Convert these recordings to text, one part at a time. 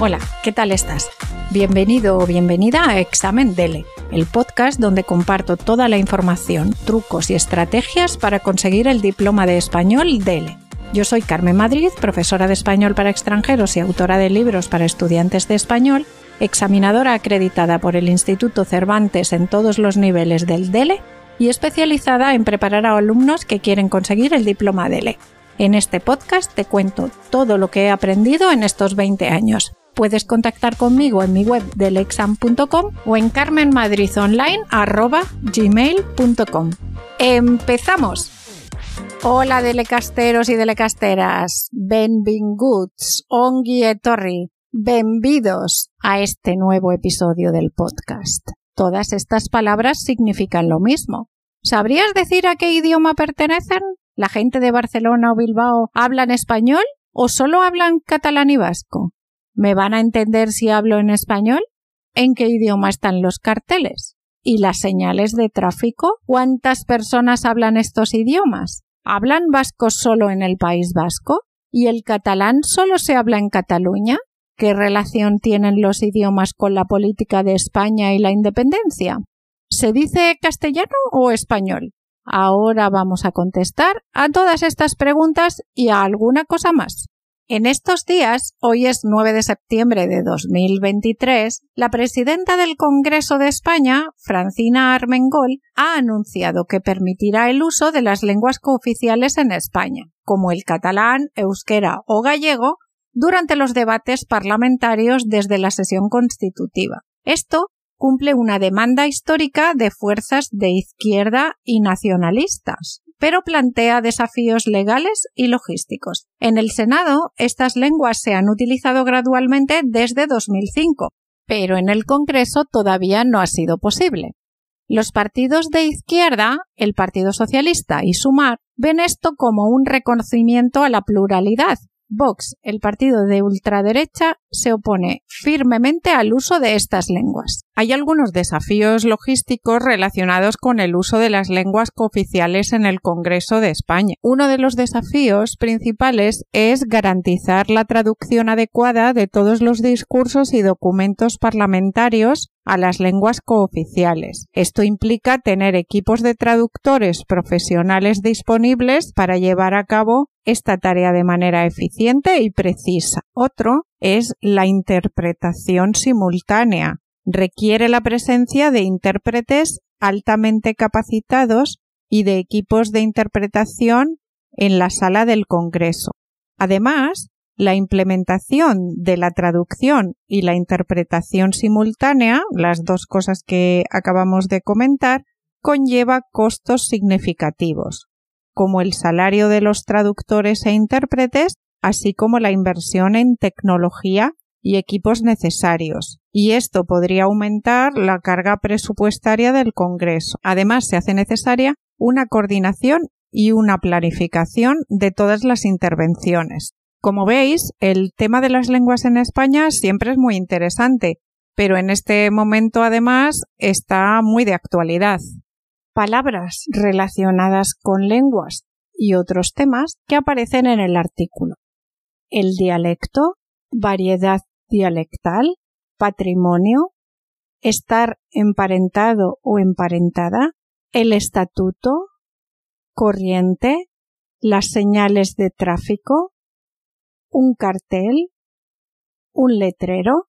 Hola, ¿qué tal estás? Bienvenido o bienvenida a Examen Dele, el podcast donde comparto toda la información, trucos y estrategias para conseguir el diploma de español Dele. Yo soy Carmen Madrid, profesora de español para extranjeros y autora de libros para estudiantes de español, examinadora acreditada por el Instituto Cervantes en todos los niveles del DELE y especializada en preparar a alumnos que quieren conseguir el diploma DELE. En este podcast te cuento todo lo que he aprendido en estos 20 años puedes contactar conmigo en mi web delexam.com o en carmenmadridonline.gmail.com. ¡Empezamos! Hola delecasteros y delecasteras, benvinguts, ongi e torri, benvidos a este nuevo episodio del podcast. Todas estas palabras significan lo mismo. ¿Sabrías decir a qué idioma pertenecen? ¿La gente de Barcelona o Bilbao hablan español o solo hablan catalán y vasco? ¿Me van a entender si hablo en español? ¿En qué idioma están los carteles? ¿Y las señales de tráfico? ¿Cuántas personas hablan estos idiomas? ¿Hablan vasco solo en el País Vasco? ¿Y el catalán solo se habla en Cataluña? ¿Qué relación tienen los idiomas con la política de España y la independencia? ¿Se dice castellano o español? Ahora vamos a contestar a todas estas preguntas y a alguna cosa más. En estos días, hoy es 9 de septiembre de 2023, la presidenta del Congreso de España, Francina Armengol, ha anunciado que permitirá el uso de las lenguas cooficiales en España, como el catalán, euskera o gallego, durante los debates parlamentarios desde la sesión constitutiva. Esto cumple una demanda histórica de fuerzas de izquierda y nacionalistas, pero plantea desafíos legales y logísticos. En el Senado, estas lenguas se han utilizado gradualmente desde 2005, pero en el Congreso todavía no ha sido posible. Los partidos de izquierda, el Partido Socialista y Sumar, ven esto como un reconocimiento a la pluralidad Vox, el partido de ultraderecha, se opone firmemente al uso de estas lenguas. Hay algunos desafíos logísticos relacionados con el uso de las lenguas cooficiales en el Congreso de España. Uno de los desafíos principales es garantizar la traducción adecuada de todos los discursos y documentos parlamentarios a las lenguas cooficiales. Esto implica tener equipos de traductores profesionales disponibles para llevar a cabo esta tarea de manera eficiente y precisa. Otro es la interpretación simultánea. Requiere la presencia de intérpretes altamente capacitados y de equipos de interpretación en la sala del Congreso. Además, la implementación de la traducción y la interpretación simultánea, las dos cosas que acabamos de comentar, conlleva costos significativos, como el salario de los traductores e intérpretes, así como la inversión en tecnología y equipos necesarios. Y esto podría aumentar la carga presupuestaria del Congreso. Además, se hace necesaria una coordinación y una planificación de todas las intervenciones. Como veis, el tema de las lenguas en España siempre es muy interesante, pero en este momento además está muy de actualidad. Palabras relacionadas con lenguas y otros temas que aparecen en el artículo. El dialecto, variedad dialectal, patrimonio, estar emparentado o emparentada, el estatuto, corriente, las señales de tráfico, un cartel, un letrero,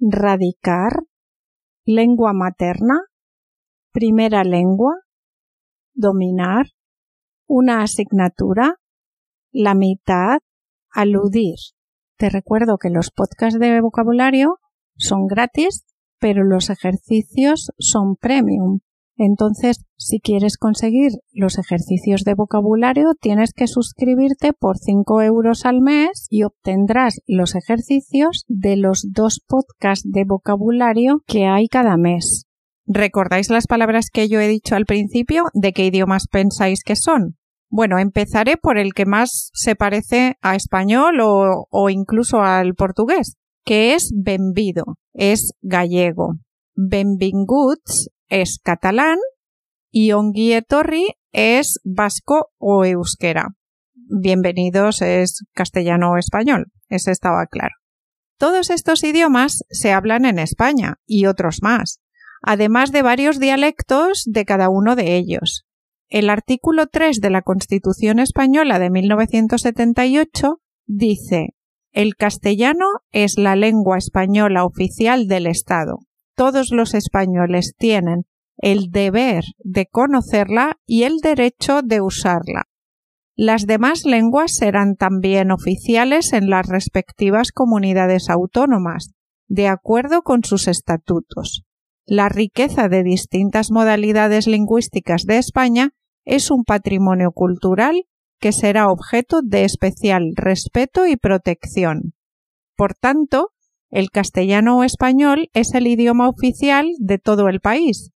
radicar, lengua materna, primera lengua, dominar, una asignatura, la mitad, aludir. Te recuerdo que los podcasts de vocabulario son gratis, pero los ejercicios son premium. Entonces, si quieres conseguir los ejercicios de vocabulario, tienes que suscribirte por 5 euros al mes y obtendrás los ejercicios de los dos podcasts de vocabulario que hay cada mes. ¿Recordáis las palabras que yo he dicho al principio? ¿De qué idiomas pensáis que son? Bueno, empezaré por el que más se parece a español o, incluso al portugués, que es benvido, es gallego. Benvinguts es catalán y Onguietorri es vasco o euskera. Bienvenidos es castellano o español, ese estaba claro. Todos estos idiomas se hablan en España y otros más, además de varios dialectos de cada uno de ellos. El artículo 3 de la Constitución española de 1978 dice El castellano es la lengua española oficial del Estado. Todos los españoles tienen el deber de conocerla y el derecho de usarla. Las demás lenguas serán también oficiales en las respectivas comunidades autónomas, de acuerdo con sus estatutos. La riqueza de distintas modalidades lingüísticas de España es un patrimonio cultural que será objeto de especial respeto y protección. Por tanto, el castellano o español es el idioma oficial de todo el país,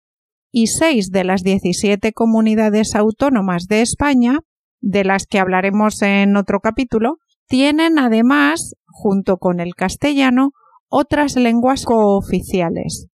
y seis de las 17 comunidades autónomas de España, de las que hablaremos en otro capítulo, tienen además, junto con el castellano, otras lenguas cooficiales.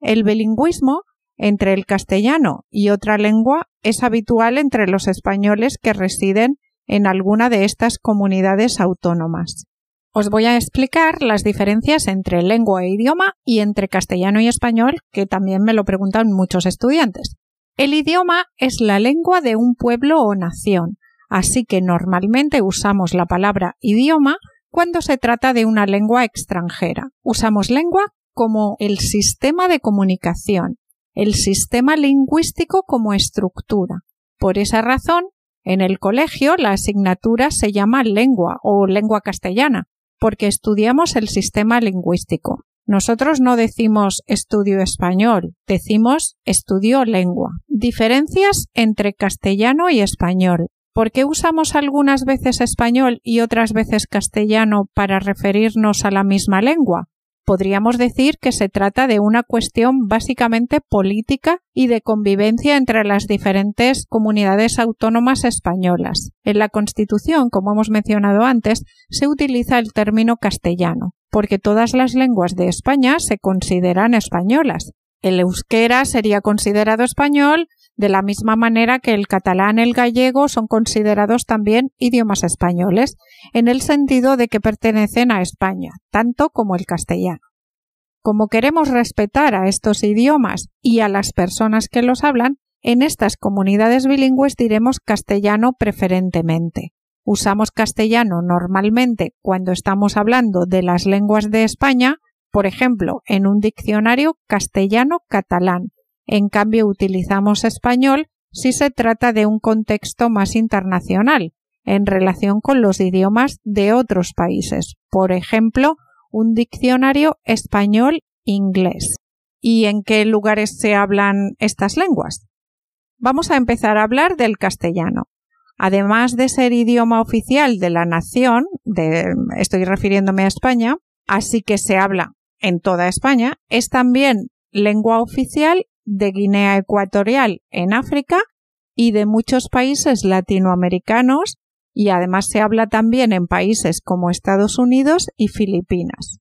El bilingüismo entre el castellano y otra lengua es habitual entre los españoles que residen en alguna de estas comunidades autónomas. Os voy a explicar las diferencias entre lengua e idioma y entre castellano y español, que también me lo preguntan muchos estudiantes. El idioma es la lengua de un pueblo o nación, así que normalmente usamos la palabra idioma cuando se trata de una lengua extranjera. Usamos lengua como el sistema de comunicación, el sistema lingüístico como estructura. Por esa razón, en el colegio la asignatura se llama lengua o lengua castellana, porque estudiamos el sistema lingüístico. Nosotros no decimos estudio español, decimos estudio lengua. Diferencias entre castellano y español. ¿Por qué usamos algunas veces español y otras veces castellano para referirnos a la misma lengua? Podríamos decir que se trata de una cuestión básicamente política y de convivencia entre las diferentes comunidades autónomas españolas. En la Constitución, como hemos mencionado antes, se utiliza el término castellano, porque todas las lenguas de España se consideran españolas. El euskera sería considerado español, de la misma manera que el catalán y el gallego son considerados también idiomas españoles, en el sentido de que pertenecen a España, tanto como el castellano. Como queremos respetar a estos idiomas y a las personas que los hablan, en estas comunidades bilingües diremos castellano preferentemente. Usamos castellano normalmente cuando estamos hablando de las lenguas de España, por ejemplo, en un diccionario castellano-catalán, en cambio, utilizamos español si se trata de un contexto más internacional, en relación con los idiomas de otros países. Por ejemplo, un diccionario español-inglés. ¿Y en qué lugares se hablan estas lenguas? Vamos a empezar a hablar del castellano. Además de ser idioma oficial de la nación, estoy refiriéndome a España, así que se habla en toda España, es también lengua oficial de Guinea Ecuatorial en África y de muchos países latinoamericanos y además se habla también en países como Estados Unidos y Filipinas.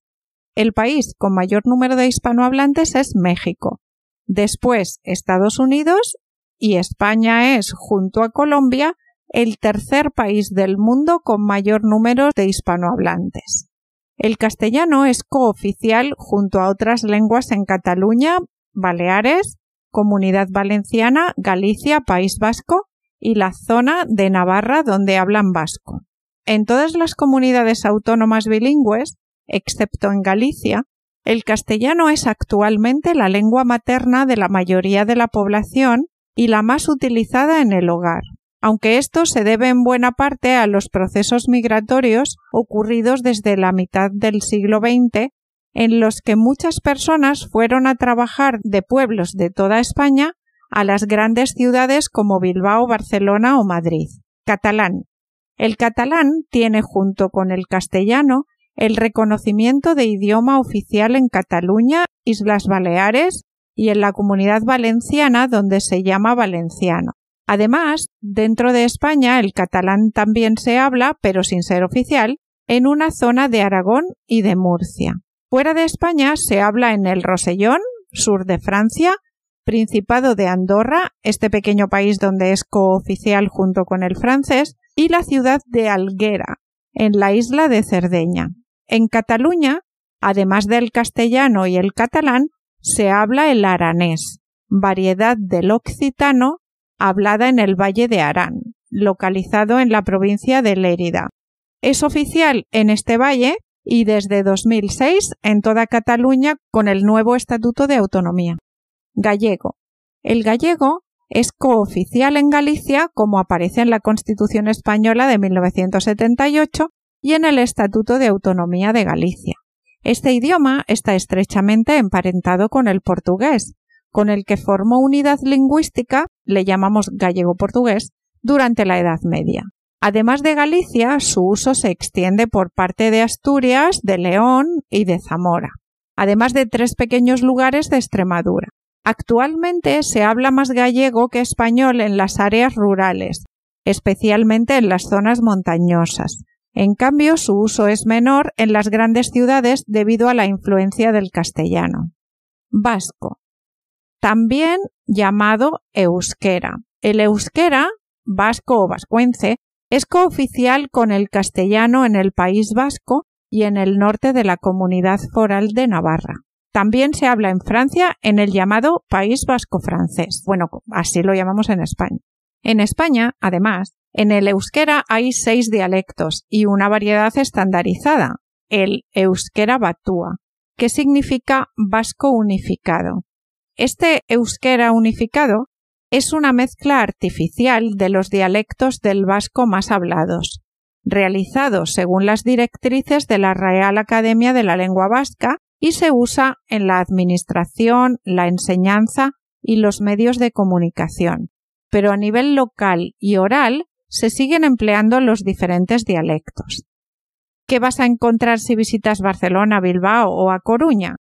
El país con mayor número de hispanohablantes es México. Después Estados Unidos y España es, junto a Colombia, el tercer país del mundo con mayor número de hispanohablantes. El castellano es cooficial junto a otras lenguas en Cataluña, Baleares, Comunidad Valenciana, Galicia, País Vasco y la zona de Navarra donde hablan vasco. En todas las comunidades autónomas bilingües, excepto en Galicia, el castellano es actualmente la lengua materna de la mayoría de la población y la más utilizada en el hogar, aunque esto se debe en buena parte a los procesos migratorios ocurridos desde la mitad del siglo XX en los que muchas personas fueron a trabajar de pueblos de toda España a las grandes ciudades como Bilbao, Barcelona o Madrid. Catalán. El catalán tiene junto con el castellano el reconocimiento de idioma oficial en Cataluña, Islas Baleares y en la comunidad valenciana donde se llama valenciano. Además, dentro de España el catalán también se habla, pero sin ser oficial, en una zona de Aragón y de Murcia. Fuera de España se habla en el Rosellón, sur de Francia, Principado de Andorra, este pequeño país donde es cooficial junto con el francés, y la ciudad de Alguera, en la isla de Cerdeña. En Cataluña Además del castellano y el catalán, se habla el aranés, variedad del occitano hablada en el Valle de Arán, localizado en la provincia de Lérida. Es oficial en este valle y desde 2006 en toda Cataluña con el nuevo Estatuto de Autonomía. Gallego. El gallego es cooficial en Galicia, como aparece en la Constitución Española de 1978 y en el Estatuto de Autonomía de Galicia. Este idioma está estrechamente emparentado con el portugués, con el que formó unidad lingüística, le llamamos gallego-portugués, durante la Edad Media. Además de Galicia, su uso se extiende por parte de Asturias, de León y de Zamora, además de tres pequeños lugares de Extremadura. Actualmente se habla más gallego que español en las áreas rurales, especialmente en las zonas montañosas. En cambio, su uso es menor en las grandes ciudades debido a la influencia del castellano. Vasco. También llamado euskera. El euskera, vasco o vascuence, es cooficial con el castellano en el País Vasco y en el norte de la comunidad foral de Navarra. También se habla en Francia en el llamado País Vasco francés. Bueno, así lo llamamos en España. En España, además, en el euskera hay seis dialectos y una variedad estandarizada, el euskera batúa, que significa vasco unificado. Este euskera unificado es una mezcla artificial de los dialectos del vasco más hablados, realizado según las directrices de la Real Academia de la Lengua Vasca y se usa en la administración, la enseñanza y los medios de comunicación. Pero a nivel local y oral se siguen empleando los diferentes dialectos. ¿Qué vas a encontrar si visitas Barcelona, Bilbao o a Coruña?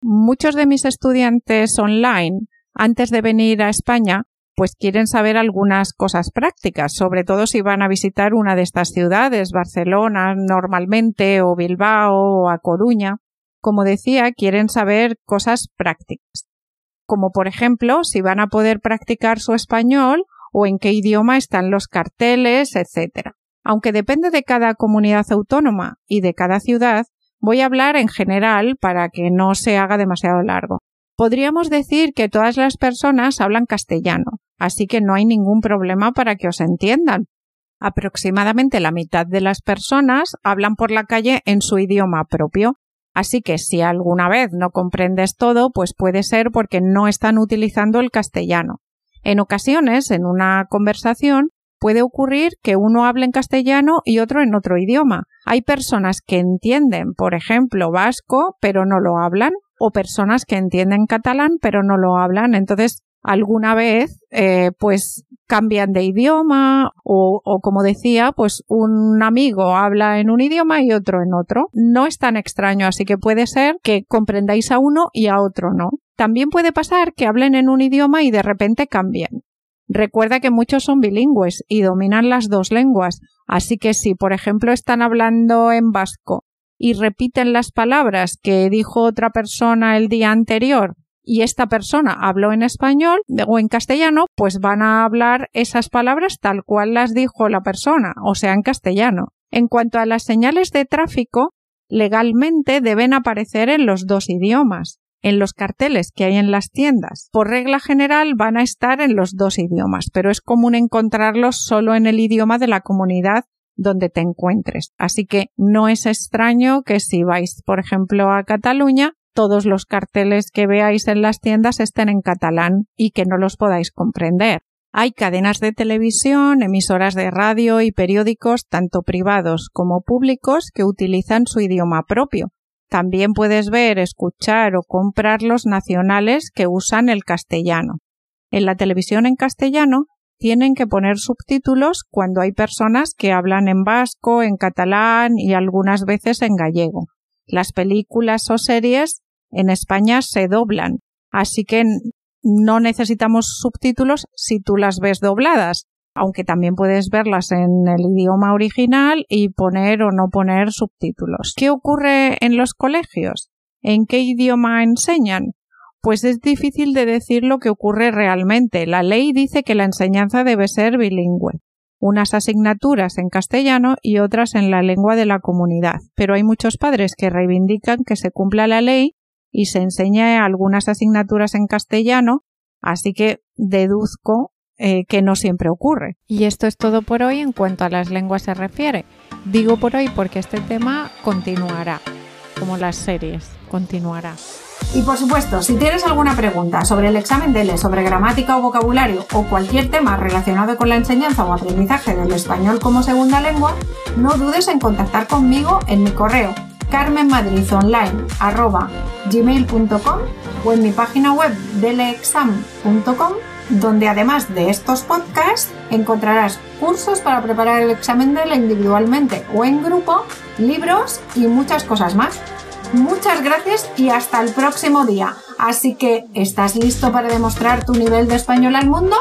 Muchos de mis estudiantes online, antes de venir a España, pues quieren saber algunas cosas prácticas, sobre todo si van a visitar una de estas ciudades, Barcelona normalmente, o Bilbao, o a Coruña. Como decía, quieren saber cosas prácticas, como por ejemplo si van a poder practicar su español o en qué idioma están los carteles, etc. Aunque depende de cada comunidad autónoma y de cada ciudad, voy a hablar en general para que no se haga demasiado largo. Podríamos decir que todas las personas hablan castellano, así que no hay ningún problema para que os entiendan. Aproximadamente la mitad de las personas hablan por la calle en su idioma propio, así que si alguna vez no comprendes todo, pues puede ser porque no están utilizando el castellano. En ocasiones, en una conversación, puede ocurrir que uno hable en castellano y otro en otro idioma. Hay personas que entienden, por ejemplo, vasco, pero no lo hablan, o personas que entienden catalán pero no lo hablan. Entonces, alguna vez, eh, pues cambian de idioma o, o, como decía, pues un amigo habla en un idioma y otro en otro. No es tan extraño, así que puede ser que comprendáis a uno y a otro no. También puede pasar que hablen en un idioma y de repente cambien. Recuerda que muchos son bilingües y dominan las dos lenguas, así que si, por ejemplo, están hablando en vasco y repiten las palabras que dijo otra persona el día anterior y esta persona habló en español o en castellano, pues van a hablar esas palabras tal cual las dijo la persona, o sea, en castellano. En cuanto a las señales de tráfico, legalmente deben aparecer en los dos idiomas. En los carteles que hay en las tiendas, por regla general, van a estar en los dos idiomas, pero es común encontrarlos solo en el idioma de la comunidad donde te encuentres. Así que no es extraño que si vais, por ejemplo, a Cataluña, todos los carteles que veáis en las tiendas estén en catalán y que no los podáis comprender. Hay cadenas de televisión, emisoras de radio y periódicos, tanto privados como públicos, que utilizan su idioma propio. También puedes ver, escuchar o comprar los nacionales que usan el castellano. En la televisión en castellano tienen que poner subtítulos cuando hay personas que hablan en vasco, en catalán y algunas veces en gallego. Las películas o series en España se doblan, así que no necesitamos subtítulos si tú las ves dobladas, aunque también puedes verlas en el idioma original y poner o no poner subtítulos. ¿Qué ocurre en los colegios? ¿En qué idioma enseñan? Pues es difícil de decir lo que ocurre realmente. La ley dice que la enseñanza debe ser bilingüe. Unas asignaturas en castellano y otras en la lengua de la comunidad. Pero hay muchos padres que reivindican que se cumpla la ley y se enseñe algunas asignaturas en castellano, así que deduzco eh, que no siempre ocurre. Y esto es todo por hoy en cuanto a las lenguas se refiere. Digo por hoy porque este tema continuará, como las series, continuará. Y por supuesto, si tienes alguna pregunta sobre el examen DELE, sobre gramática o vocabulario o cualquier tema relacionado con la enseñanza o aprendizaje del español como segunda lengua, no dudes en contactar conmigo en mi correo carmenmadridonline.gmail.com o en mi página web deleexam.com donde además de estos podcasts encontrarás cursos para preparar el examen DELE individualmente o en grupo, libros y muchas cosas más. Muchas gracias y hasta el próximo día. Así que, ¿estás listo para demostrar tu nivel de español al mundo?